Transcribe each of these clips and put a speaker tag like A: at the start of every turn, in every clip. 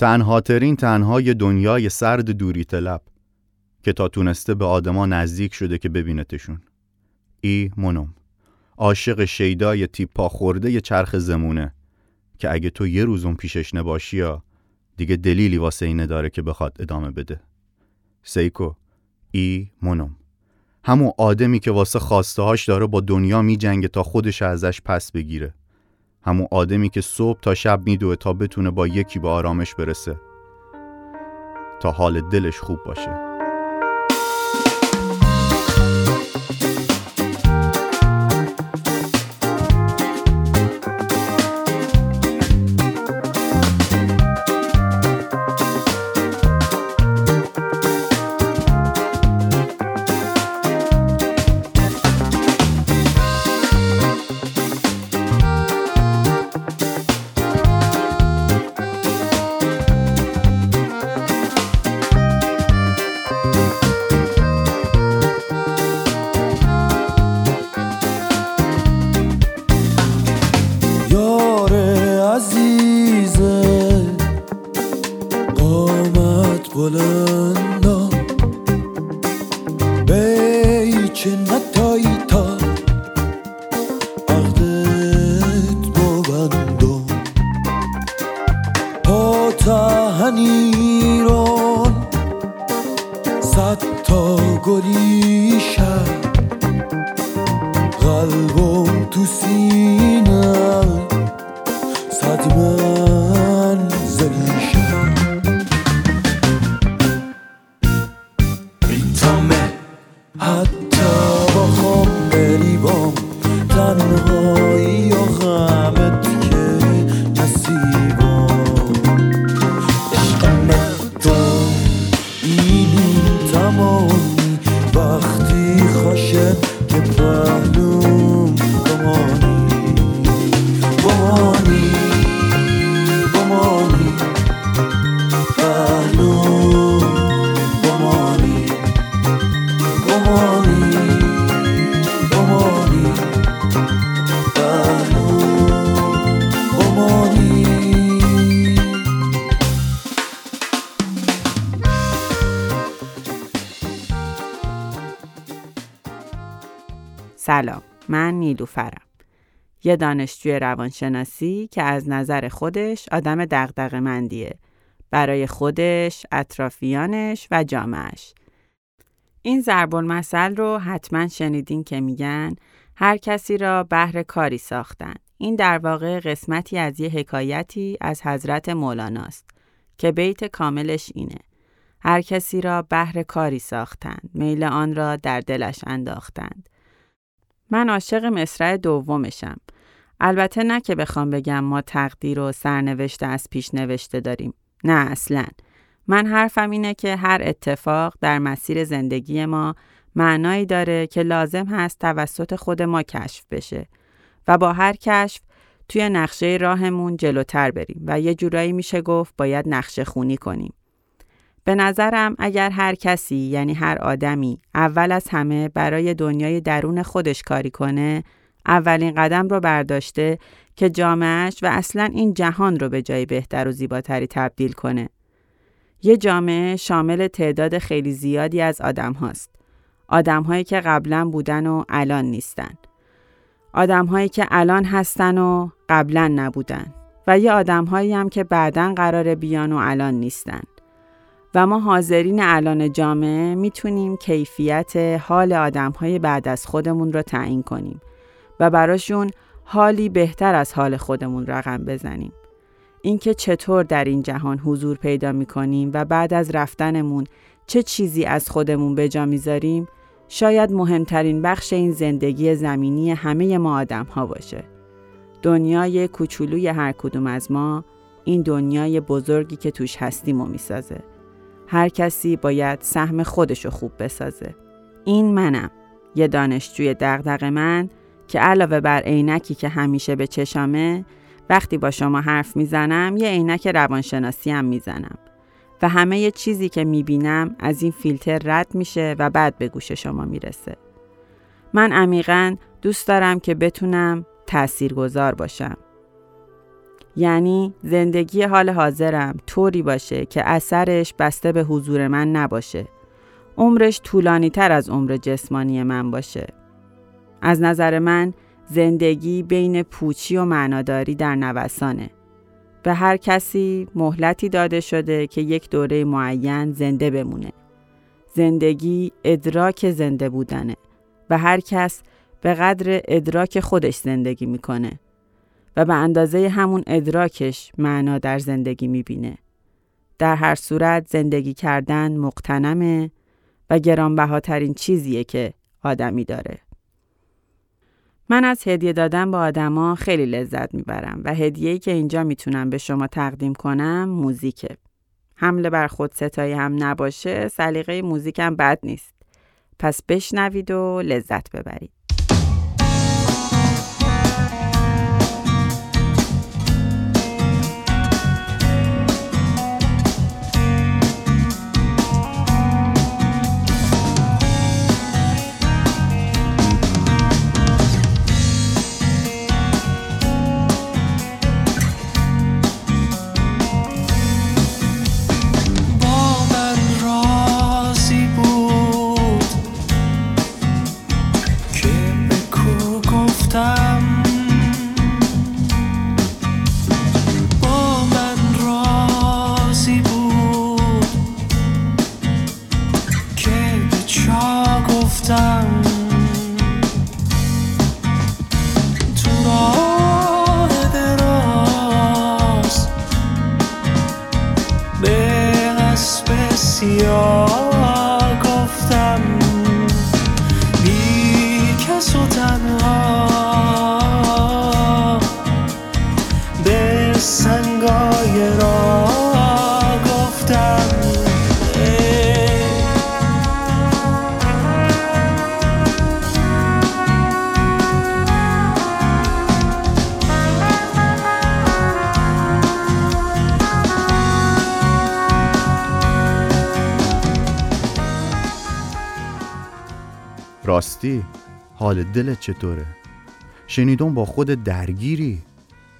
A: تنها ترین تنهای دنیای سرد دوری طلب که تا تونسته به آدما نزدیک شده که ببینتشون. ای مونوم عاشق شیدای تیپا خورده ی چرخ زمونه که اگه تو یه روزون پیشش نباشی یا دیگه دلیلی واسه اینه داره که بخواد ادامه بده. سیکو ای مونوم همون آدمی که واسه خواسته هاش داره با دنیا می جنگه تا خودش ازش پس بگیره. همون آدمی که صبح تا شب میدوه تا بتونه با یکی به آرامش برسه. تا حال دلش خوب باشه.
B: سلام یه دانشجوی روانشناسی که از نظر خودش آدم دغدغه مندیه برای خودش، اطرافیانش و جامعش. این ضرب المثل رو حتما شنیدین که میگن هر کسی را بهر کاری ساختن. این در واقع قسمتی از یه حکایتی از حضرت مولاناست که بیت کاملش اینه. هر کسی را بهر کاری ساختند، میل آن را در دلش انداختند. من عاشق مصرع دومشم. البته نه که بخوام بگم ما تقدیر و سرنوشته از پیش نوشته داریم. نه اصلا. من حرفم اینه که هر اتفاق در مسیر زندگی ما معنایی داره که لازم هست توسط خود ما کشف بشه و با هر کشف توی نقشه راهمون جلوتر بریم و یه جورایی میشه گفت باید نقشه خونی کنیم. به نظرم اگر هر کسی یعنی هر آدمی اول از همه برای دنیای درون خودش کاری کنه اولین قدم رو برداشته که جامعهش و اصلا این جهان رو به جای بهتر و زیباتری تبدیل کنه. یه جامعه شامل تعداد خیلی زیادی از آدم هاست. آدم هایی که قبلا بودن و الان نیستن. آدم هایی که الان هستن و قبلا نبودن. و یه آدم هایی هم که بعدا قرار بیان و الان نیستن. و ما حاضرین الان جامعه می‌تونیم کیفیت حال آدم های بعد از خودمون رو تعیین کنیم و براشون حالی بهتر از حال خودمون رقم بزنیم. اینکه چطور در این جهان حضور پیدا می‌کنیم و بعد از رفتنمون چه چیزی از خودمون به جا می‌ذاریم شاید مهمترین بخش این زندگی زمینی همه ما آدم ها باشه. دنیای کوچولوی هر کدوم از ما این دنیای بزرگی که توش هستیم و می‌سازه. هر کسی باید سهم خودشو خوب بسازه. این منم. یه دانشجوی دغدغه من که علاوه بر عینکی که همیشه به چشامه وقتی با شما حرف می‌زنم یه عینک روانشناسی هم می‌زنم و همه یه چیزی که می‌بینم از این فیلتر رد میشه و بعد به گوش شما می‌رسه. من عمیقا دوست دارم که بتونم تأثیر گذار باشم. یعنی زندگی حال حاضرم طوری باشه که اثرش بسته به حضور من نباشه. عمرش طولانی تر از عمر جسمانی من باشه. از نظر من زندگی بین پوچی و معناداری در نوسانه. به هر کسی مهلتی داده شده که یک دوره معین زنده بمونه. زندگی ادراک زنده بودنه و هر کس به قدر ادراک خودش زندگی می‌کنه و به اندازه همون ادراکش معنا در زندگی می‌بینه. در هر صورت زندگی کردن مقتنمه و گرانبهاترین چیزیه که آدمی داره. من از هدیه دادن به آدما خیلی لذت می‌برم و هدیه‌ای که اینجا می‌تونم به شما تقدیم کنم موزیکه. حمله بر خود ستایی هم نباشه سلیقه موزیکم بد نیست. پس بشنوید و لذت ببرید.
A: حال دلت چطوره؟ شنیدم با خود درگیری.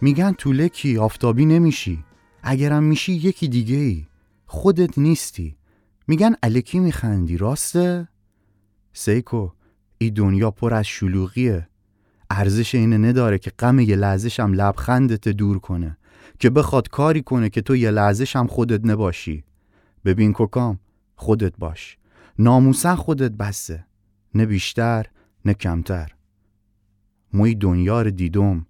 A: میگن طولکی آفتابی نمیشی. اگرم میشی یکی دیگه ای خودت نیستی. میگن الکی میخندی راسته؟ سیکو ای دنیا پر از شلوغیه. ارزش اینه نداره که غم یه لحظش هم لبخندت دور کنه. که بخواد کاری کنه که تو یه لحظش خودت نباشی. ببین کوکام خودت باش. ناموسن خودت بسه نه بیشتر نه کمتر. موی دنیا رو دیدم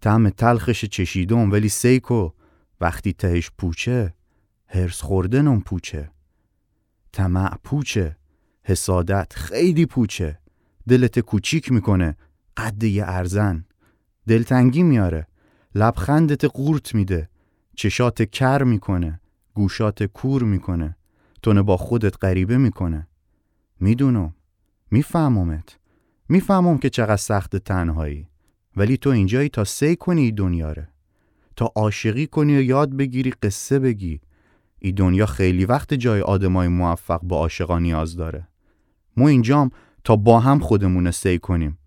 A: طعم تلخش چشیدم ولی سیکو وقتی تهش پوچه هرس خوردنم پوچه. طمع پوچه حسادت خیلی پوچه. دلت کوچیک می‌کنه قد یه ارزن. دلتنگی میاره لبخندت قورت میده. چشات کر می‌کنه گوشات کور می‌کنه. تونه با خودت غریبه می‌کنه. می‌دونم میفهممت. می‌فهمم که چقدر سخت تنهایی. ولی تو اینجایی تا سی کنی دنیا ره تا عاشقی کنی و یاد بگیری قصه بگی. ای دنیا خیلی وقت جای آدمای موفق با عاشقا نیاز داره. ما اینجام تا با هم خودمون سی کنیم.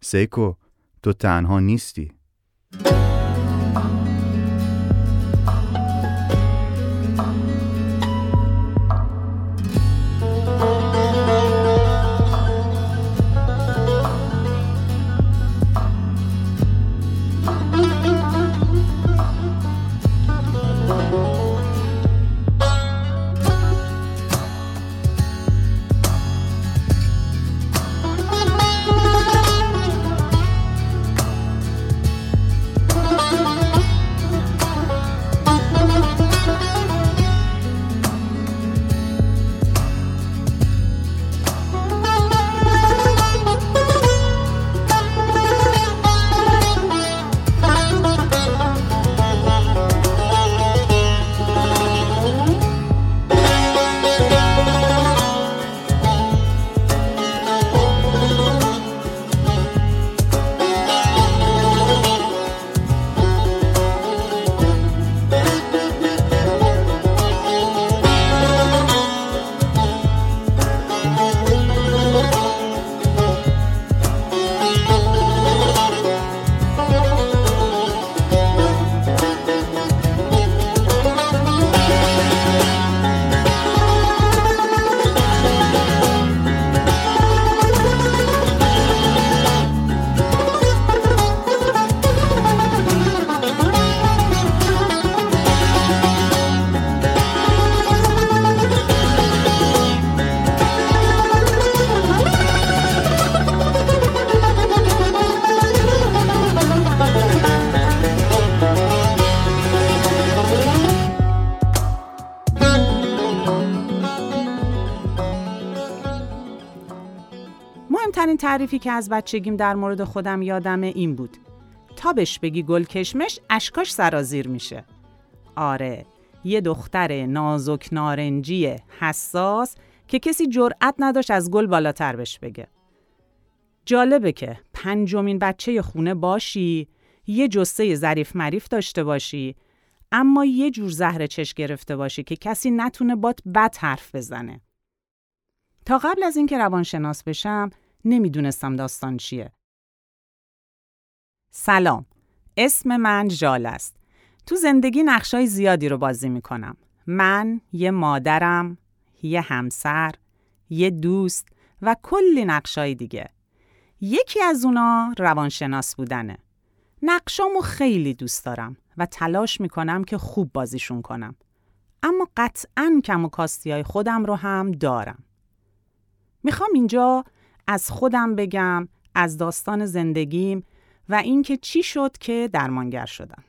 A: سیکو تو تنها نیستی.
C: تعریفی که از بچگیم در مورد خودم یادمه این بود. تا بهش بگی گل کشمش اشکاش سرازیر میشه. آره، یه دختر نازک نارنجی حساس که کسی جرأت نداشت از گل بالاتر بهش بگه. جالبه که پنجمین بچه خونه باشی، یه جسته ظریف مریف داشته باشی، اما یه جور زهر چش گرفته باشی که کسی نتونه بات بد حرف بزنه. تا قبل از اینکه روانشناس بشم نمی‌دونستم داستان چیه. سلام. اسم من ژال است. تو زندگی نقشای زیادی رو بازی می‌کنم. من، یه مادرم، یه همسر، یه دوست و کلی نقشای دیگه. یکی از اونا روانشناس بودنه. نقشامو خیلی دوست دارم و تلاش می‌کنم که خوب بازیشون کنم. اما قطعا کم و کاستی های خودم رو هم دارم. می‌خوام اینجا از خودم بگم، از داستان زندگیم و اینکه چی شد که درمانگر شدم.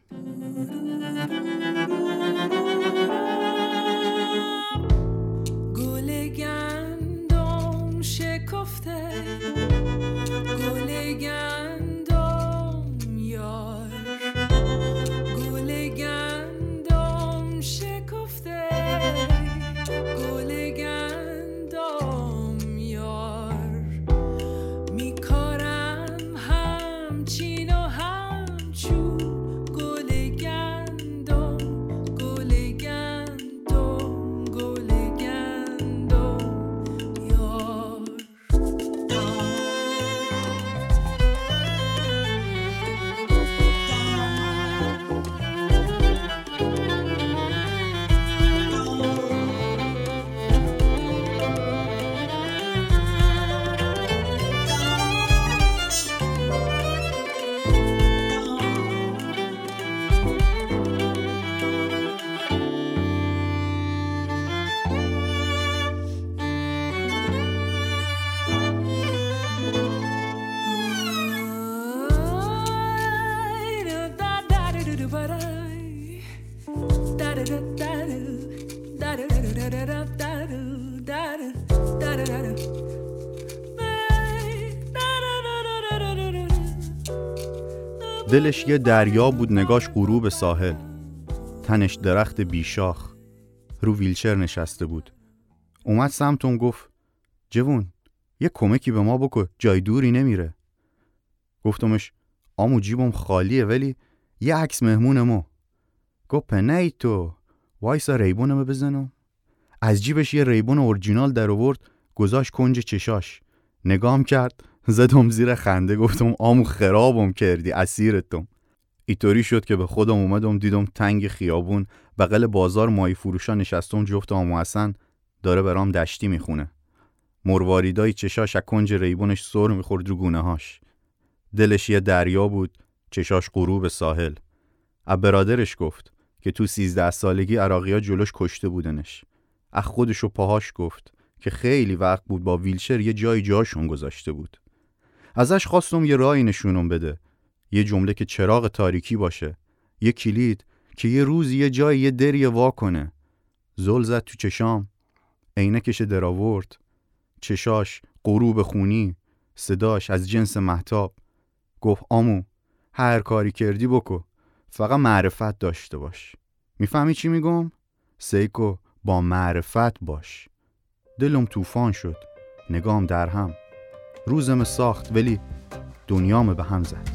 A: دلش یه دریا بود نگاش غروب ساحل. تنش درخت بیشاخ رو ویلچر نشسته بود. اومد سمتون گفت جوون یه کمکی به ما بکن جای دوری نمیره. گفتمش آمو جیبم خالیه ولی یه عکس مهمون ما گفت پنه تو. وایسا ریبونمو بزنم از جیبش یه ریبون اورجینال در آورد گذاشت کنج چشاش. نگام کرد زدم زیر خنده گفتم آمو خرابم کردی اسیرتم. ایطوری شد که به خودم اومدم دیدم تنگ خیابون بغل بازار مای فروشا نشستم جفت آمو حسن داره برام دشتی می‌خونه. مرواریدای چشاش از کنج ریبونش سر می‌خورد رو گونه هاش دلش یه دریا بود چشاش غروب ساحل. اب برادرش گفت که تو سیزده سالگی عراقی جلوش کشته بودنش. اخ خودش و پاهاش گفت که خیلی وقت بود با ویلچر یه جای جاشون گذاشته بود. ازش خواستم یه راهی نشونم بده. یه جمله که چراغ تاریکی باشه. یه کلید که یه روز یه جای یه دری وا کنه. زل زد تو چشام. عینکش دراورد چشاش غروب خونی. صداش از جنس محتاب گفت آمو هر کاری کردی بکو. فقط معرفت داشته باش. می‌فهمی چی میگم؟ سیکو با معرفت باش. دلم طوفان شد. نگام در هم. روزم ساخت ولی دنیام به هم زد.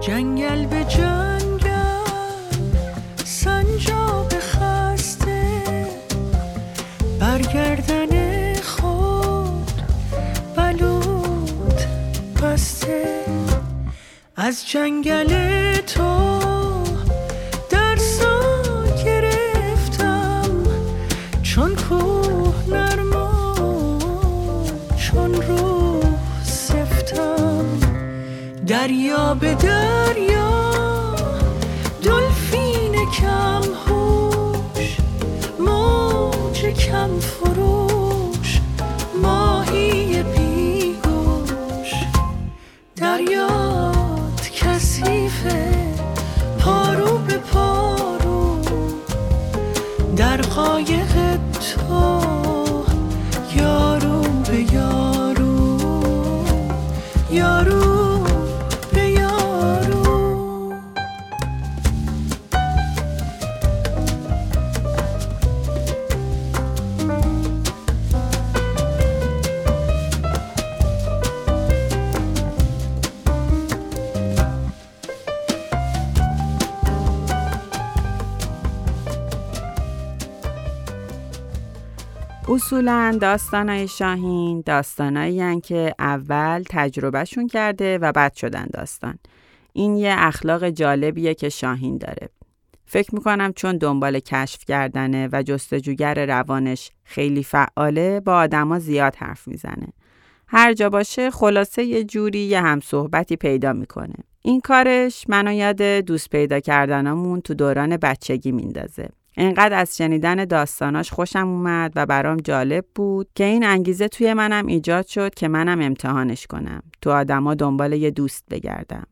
D: جنگل به جنگل از جنگل تو درسا گرفتم. چون کوه نرما چون روح سفتم. دریا به دریا دلفین کم هوش موج کم فروش.
B: اصولا داستانای شاهین داستانایی که اول تجربهشون کرده و بعد شدن داستان. این یه اخلاق جالبیه که شاهین داره. فکر می‌کنم چون دنبال کشف کردنه و جستجوگر روانش خیلی فعاله با آدما زیاد حرف می‌زنه. هر جا باشه خلاصه یه جوری یه هم صحبتی پیدا می‌کنه. این کارش منو یاد دوست پیدا کردنامون تو دوران بچگی میندازه. انقدر از شنیدن داستاناش خوشم اومد و برام جالب بود که این انگیزه توی منم ایجاد شد که منم امتحانش کنم. تو آدما دنبال یه دوست بگردم.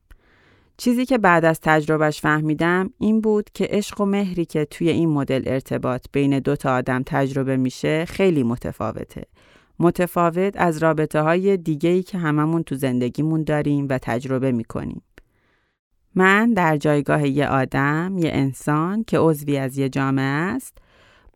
B: چیزی که بعد از تجربهش فهمیدم این بود که عشق و مهری که توی این مدل ارتباط بین دو تا آدم تجربه میشه خیلی متفاوته. متفاوت از رابطه های دیگه‌ای که هممون تو زندگیمون داریم و تجربه می‌کنیم. من در جایگاه یه آدم، یه انسان که عضوی از یه جامعه است،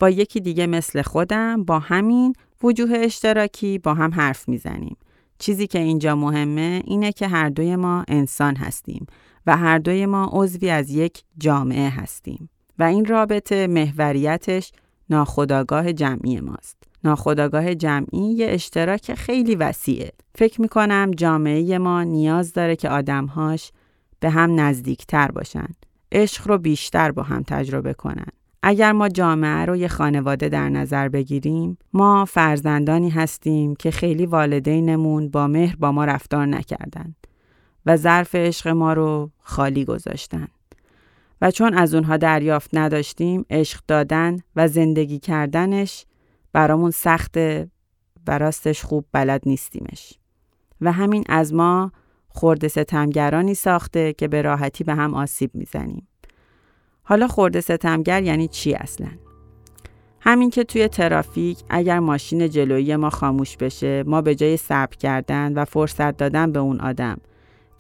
B: با یکی دیگه مثل خودم با همین وجوه اشتراکی با هم حرف می‌زنیم. چیزی که اینجا مهمه اینه که هر دوی ما انسان هستیم و هر دوی ما عضوی از یک جامعه هستیم و این رابطه محوریتش ناخودآگاه جمعی ماست. ناخودآگاه جمعی یه اشتراک خیلی وسیعه. فکر می‌کنم جامعه ما نیاز داره که آدمهاش به هم نزدیکتر باشن. عشق رو بیشتر با هم تجربه کنن. اگر ما جامعه رو یه خانواده در نظر بگیریم، ما فرزندانی هستیم که خیلی والدینمون با مهر با ما رفتار نکردند و ظرف عشق ما رو خالی گذاشتن. و چون از اونها دریافت نداشتیم، عشق دادن و زندگی کردنش برامون سخته و راستش خوب بلد نیستیمش. و همین از ما خورده ستمگرانی ساخته که به راحتی به هم آسیب می‌زنیم. حالا خورده ستمگر یعنی چی اصلا؟ همین که توی ترافیک اگر ماشین جلویی ما خاموش بشه ما به جای صبر کردن و فرصت دادن به اون آدم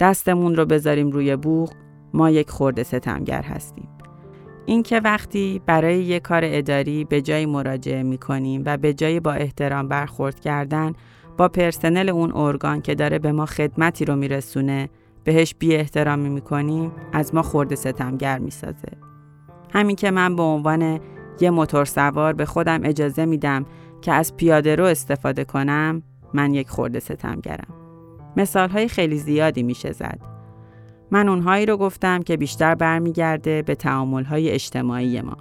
B: دستمون رو بذاریم روی بوغ ما یک خورده ستمگر هستیم. این که وقتی برای یک کار اداری به جای مراجعه می کنیم و به جای با احترام برخورد کردن با پرسنل اون ارگان که داره به ما خدمتی رو میرسونه بهش بی احترامی می‌کنیم از ما خورده ستمگر می‌سازه. همین که من به عنوان یه موتور سوار به خودم اجازه میدم که از پیاده رو استفاده کنم من یک خورده ستمگرم. مثال های خیلی زیادی میشه زد. من اونهایی رو گفتم که بیشتر برمیگرده به تعامل های اجتماعی ما.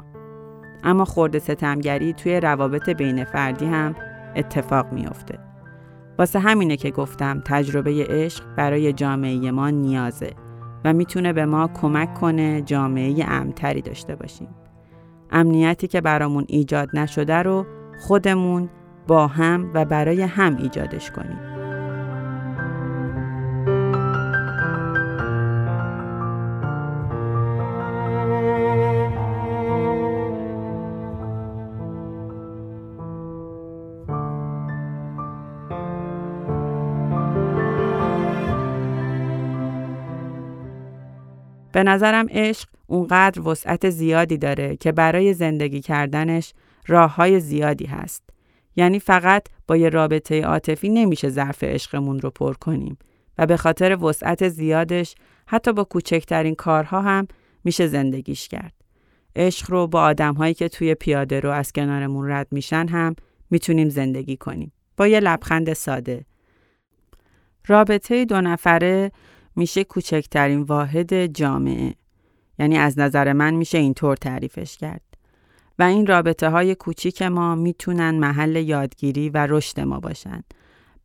B: اما خورده ستمگری توی روابط بین فردی هم اتفاق میافته. واسه همینه که گفتم تجربه عشق برای جامعه ما نیازه و می‌تونه به ما کمک کنه جامعه امتری داشته باشیم. امنیتی که برامون ایجاد نشده رو خودمون با هم و برای هم ایجادش کنیم. به نظرم عشق اونقدر وسعت زیادی داره که برای زندگی کردنش راه های زیادی هست. یعنی فقط با یه رابطه عاطفی نمیشه ظرف عشقمون رو پر کنیم و به خاطر وسعت زیادش حتی با کوچکترین کارها هم میشه زندگیش کرد. عشق رو با آدم هایی که توی پیاده رو از کنارمون رد میشن هم می‌تونیم زندگی کنیم. با یه لبخند ساده. رابطه دو نفره میشه کوچکترین واحد جامعه. یعنی از نظر من میشه اینطور تعریفش کرد. و این رابطه های کوچیک ما می‌تونن محل یادگیری و رشد ما باشن.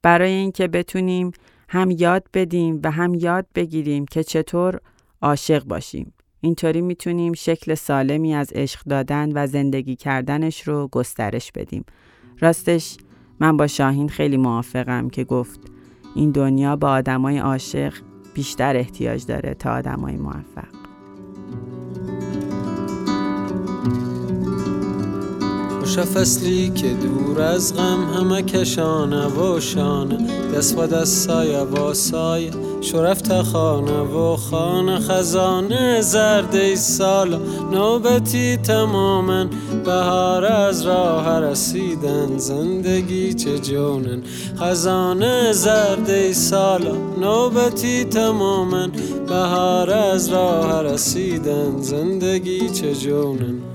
B: برای اینکه بتونیم هم یاد بدیم و هم یاد بگیریم که چطور عاشق باشیم. اینطوری می‌تونیم شکل سالمی از عشق دادن و زندگی کردنش رو گسترش بدیم. راستش من با شاهین خیلی موافقم که گفت این دنیا با آدمای عاشق بیشتر احتیاج داره تا آدمای موفق.
E: خوش فصلی که دور از غم همه کشانه و شانه. دست و دست سایه و سایه. شرفت خانه و خانه خزانه زرد ای سال نوبتی تماما بهار از راه رسیدن. زندگی چه جونن؟ خزانه زرد ای سال نوبتی تماما بهار از راه رسیدن. زندگی چه جونن؟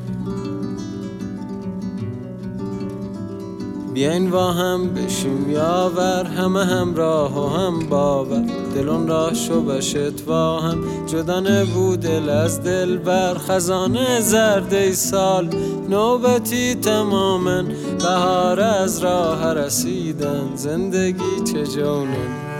E: بیاین با هم بشیم یاور همه همراه و هم باور. دلون راه شو بشت با هم جدا نبود دل از دل بر. خزانه زرد ای سال نوبتی تماما. بهار از راه رسیدن زندگی چه جونن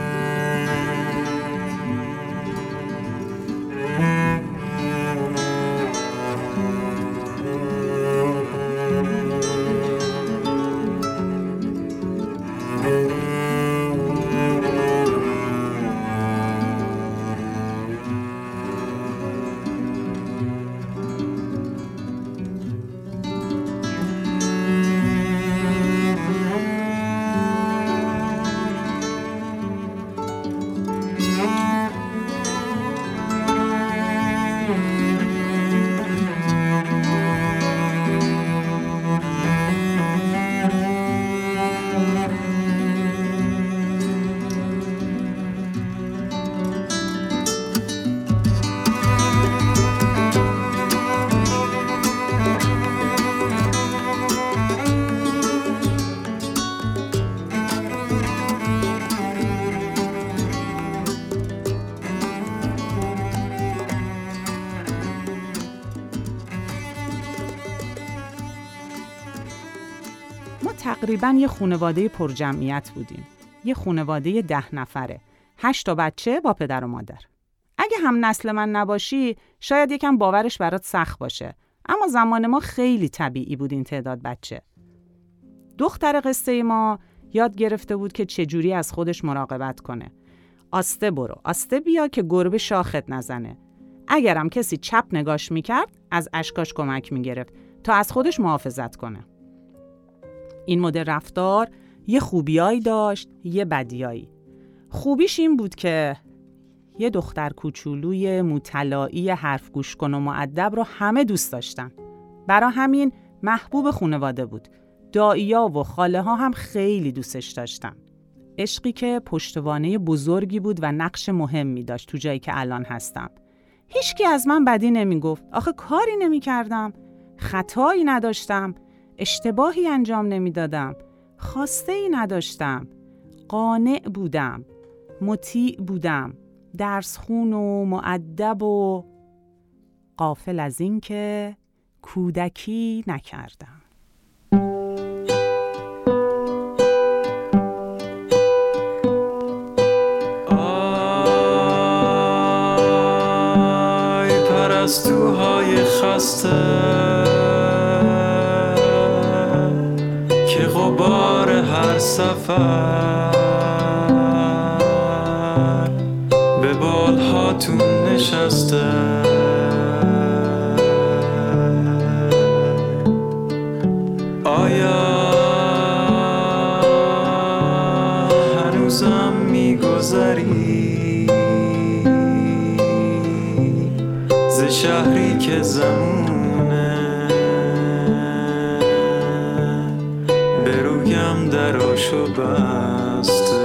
C: تقریبا یه خانواده پرجمعیت بودیم. یه خانواده ده نفره. هشت تا بچه با پدر و مادر. اگه هم نسل من نباشی، شاید یکم باورش برات سخت باشه. اما زمان ما خیلی طبیعی بود این تعداد بچه. دختر قصه ما یاد گرفته بود که چجوری از خودش مراقبت کنه. آسته برو، آسته بیا که گربه شاخت نزنه. اگرم کسی چپ نگاش می‌کرد، از اشکاش کمک می‌گرفت تا از خودش محافظت کنه. این مدل رفتار یه خوبیایی داشت یه بدیایی. خوبیش این بود که یه دختر کوچولوی مطلعی حرف گوش کن و معدب رو همه دوست داشتن. برا همین محبوب خانواده بود. داییا و خاله ها هم خیلی دوستش داشتن. عشقی که پشتوانه بزرگی بود و نقش مهمی داشت تو جایی که الان هستم. هیچکی از من بدی نمی گفت آخه کاری نمی کردم خطایی نداشتم. اشتباهی انجام نمی‌دادم. خواسته ای نداشتم. قانع بودم. مطیع بودم. درس خون و معدب و قافل از این که کودکی نکردم.
E: آی پرستوهای خسته. هر سفر به بالهاتون نشسته. آیا هنوزم میگذری؟ ز شهری که زمونه بسته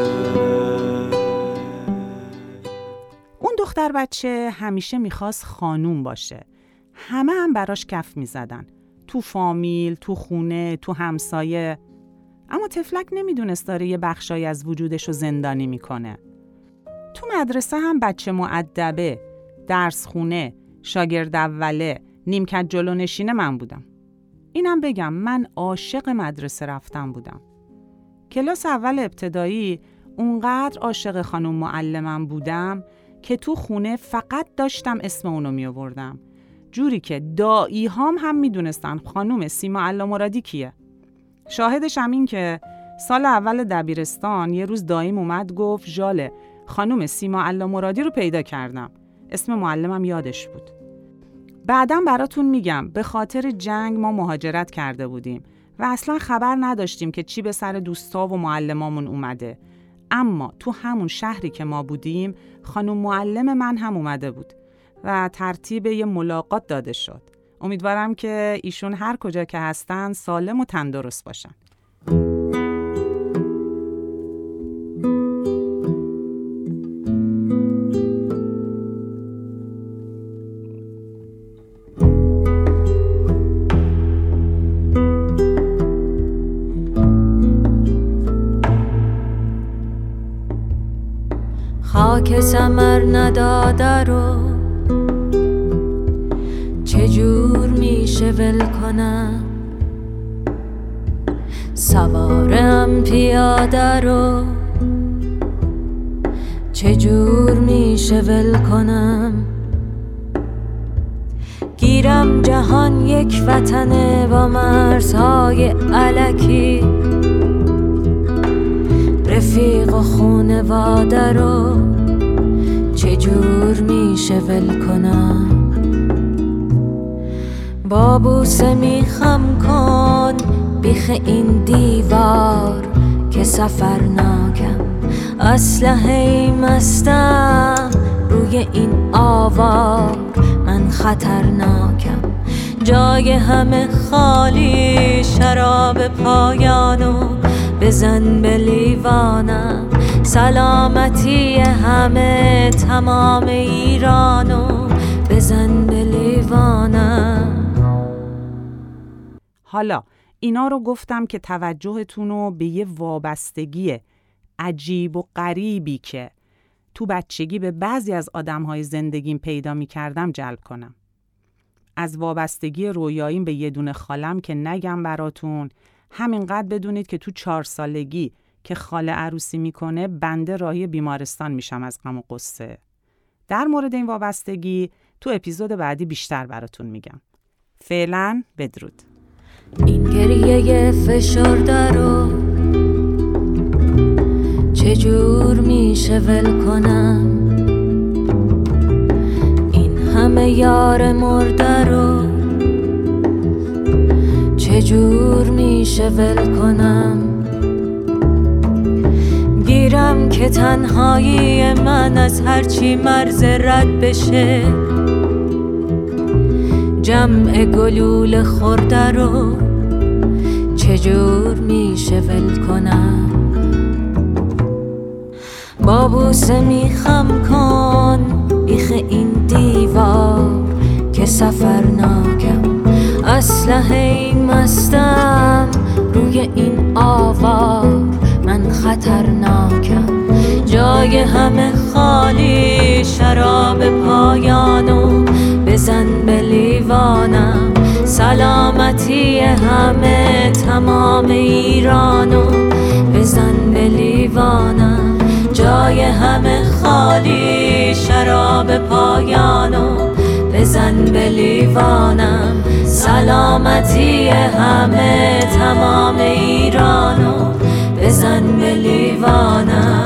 C: اون دختر بچه همیشه می‌خواست خانوم باشه. همه هم براش کف می‌زدن. تو فامیل، تو خونه، تو همسایه. اما تفلک نمی‌دونست داره یه بخشایی از وجودش رو زندانی می‌کنه. تو مدرسه هم بچه معدبه، درس خونه، شاگرد اوله، نیمکت جلو نشین من بودم. اینم بگم من عاشق مدرسه رفتم بودم. کلاس اول ابتدایی اونقدر عاشق خانم معلمم بودم که تو خونه فقط داشتم اسم اونو می آوردم. جوری که دایی هام هم می دونستن خانوم سیما علا مرادی کیه. شاهدش هم این که سال اول دبیرستان یه روز داییم اومد گفت ژاله خانوم سیما علا مرادی رو پیدا کردم. اسم معلمم یادش بود. بعدم براتون میگم به خاطر جنگ ما مهاجرت کرده بودیم و اصلا خبر نداشتیم که چی به سر دوستا و معلمامون اومده. اما تو همون شهری که ما بودیم خانم معلم من هم اومده بود و ترتیب یه ملاقات داده شد. امیدوارم که ایشون هر کجا که هستن سالم و تندرست باشن.
F: سمر نداده رو چجور میشه ول کنم؟ سوارم پیاده رو چجور میشه ول کنم؟ گیرم جهان یک وطنه با مرزهای علکی. رفیق و خونواده رو چجور میشه ول کنم. با بوسه میخم کن بیخ این دیوار که سفر ناکم. اسلحه مستم روی این آوار من خطرناکم. جای همه خالی شراب پایانو بزن به لیوانم. سلامتی همه تمام ایرانو بزن به لیوانم
C: حالا اینا رو گفتم که توجهتون رو به یه وابستگی عجیب و غریبی که تو بچگی به بعضی از آدمهای زندگیم پیدا می کردم جلب کنم. از وابستگی رویاییم به یه دونه خالم که نگم براتون همینقدر بدونید که تو چهار سالگی که خاله عروسی می‌کنه بنده راهی بیمارستان میشم از غم و قصه. در مورد این وابستگی تو اپیزود بعدی بیشتر براتون میگم. فعلا بدرود.
F: این گریه فشرده رو چجور میشه ول کنم این همه یار مرده رو چجور میشه ول کنم گیرم که تنهایی من از هرچی مرز رد بشه. جمع گلول خورده رو چجور میشه ول کنم؟ با بوسه میخم کن بیخ این دیوار که سفر ناکم اسلحه مستم جای همه خالی شراب پایانو بزن به لیوانم. سلامتی همه تمام ایرانو بزن به لیوانم. جای همه خالی شراب پایانو بزن به لیوانم. سلامتی همه تمام ایرانو بزن به لیوانم.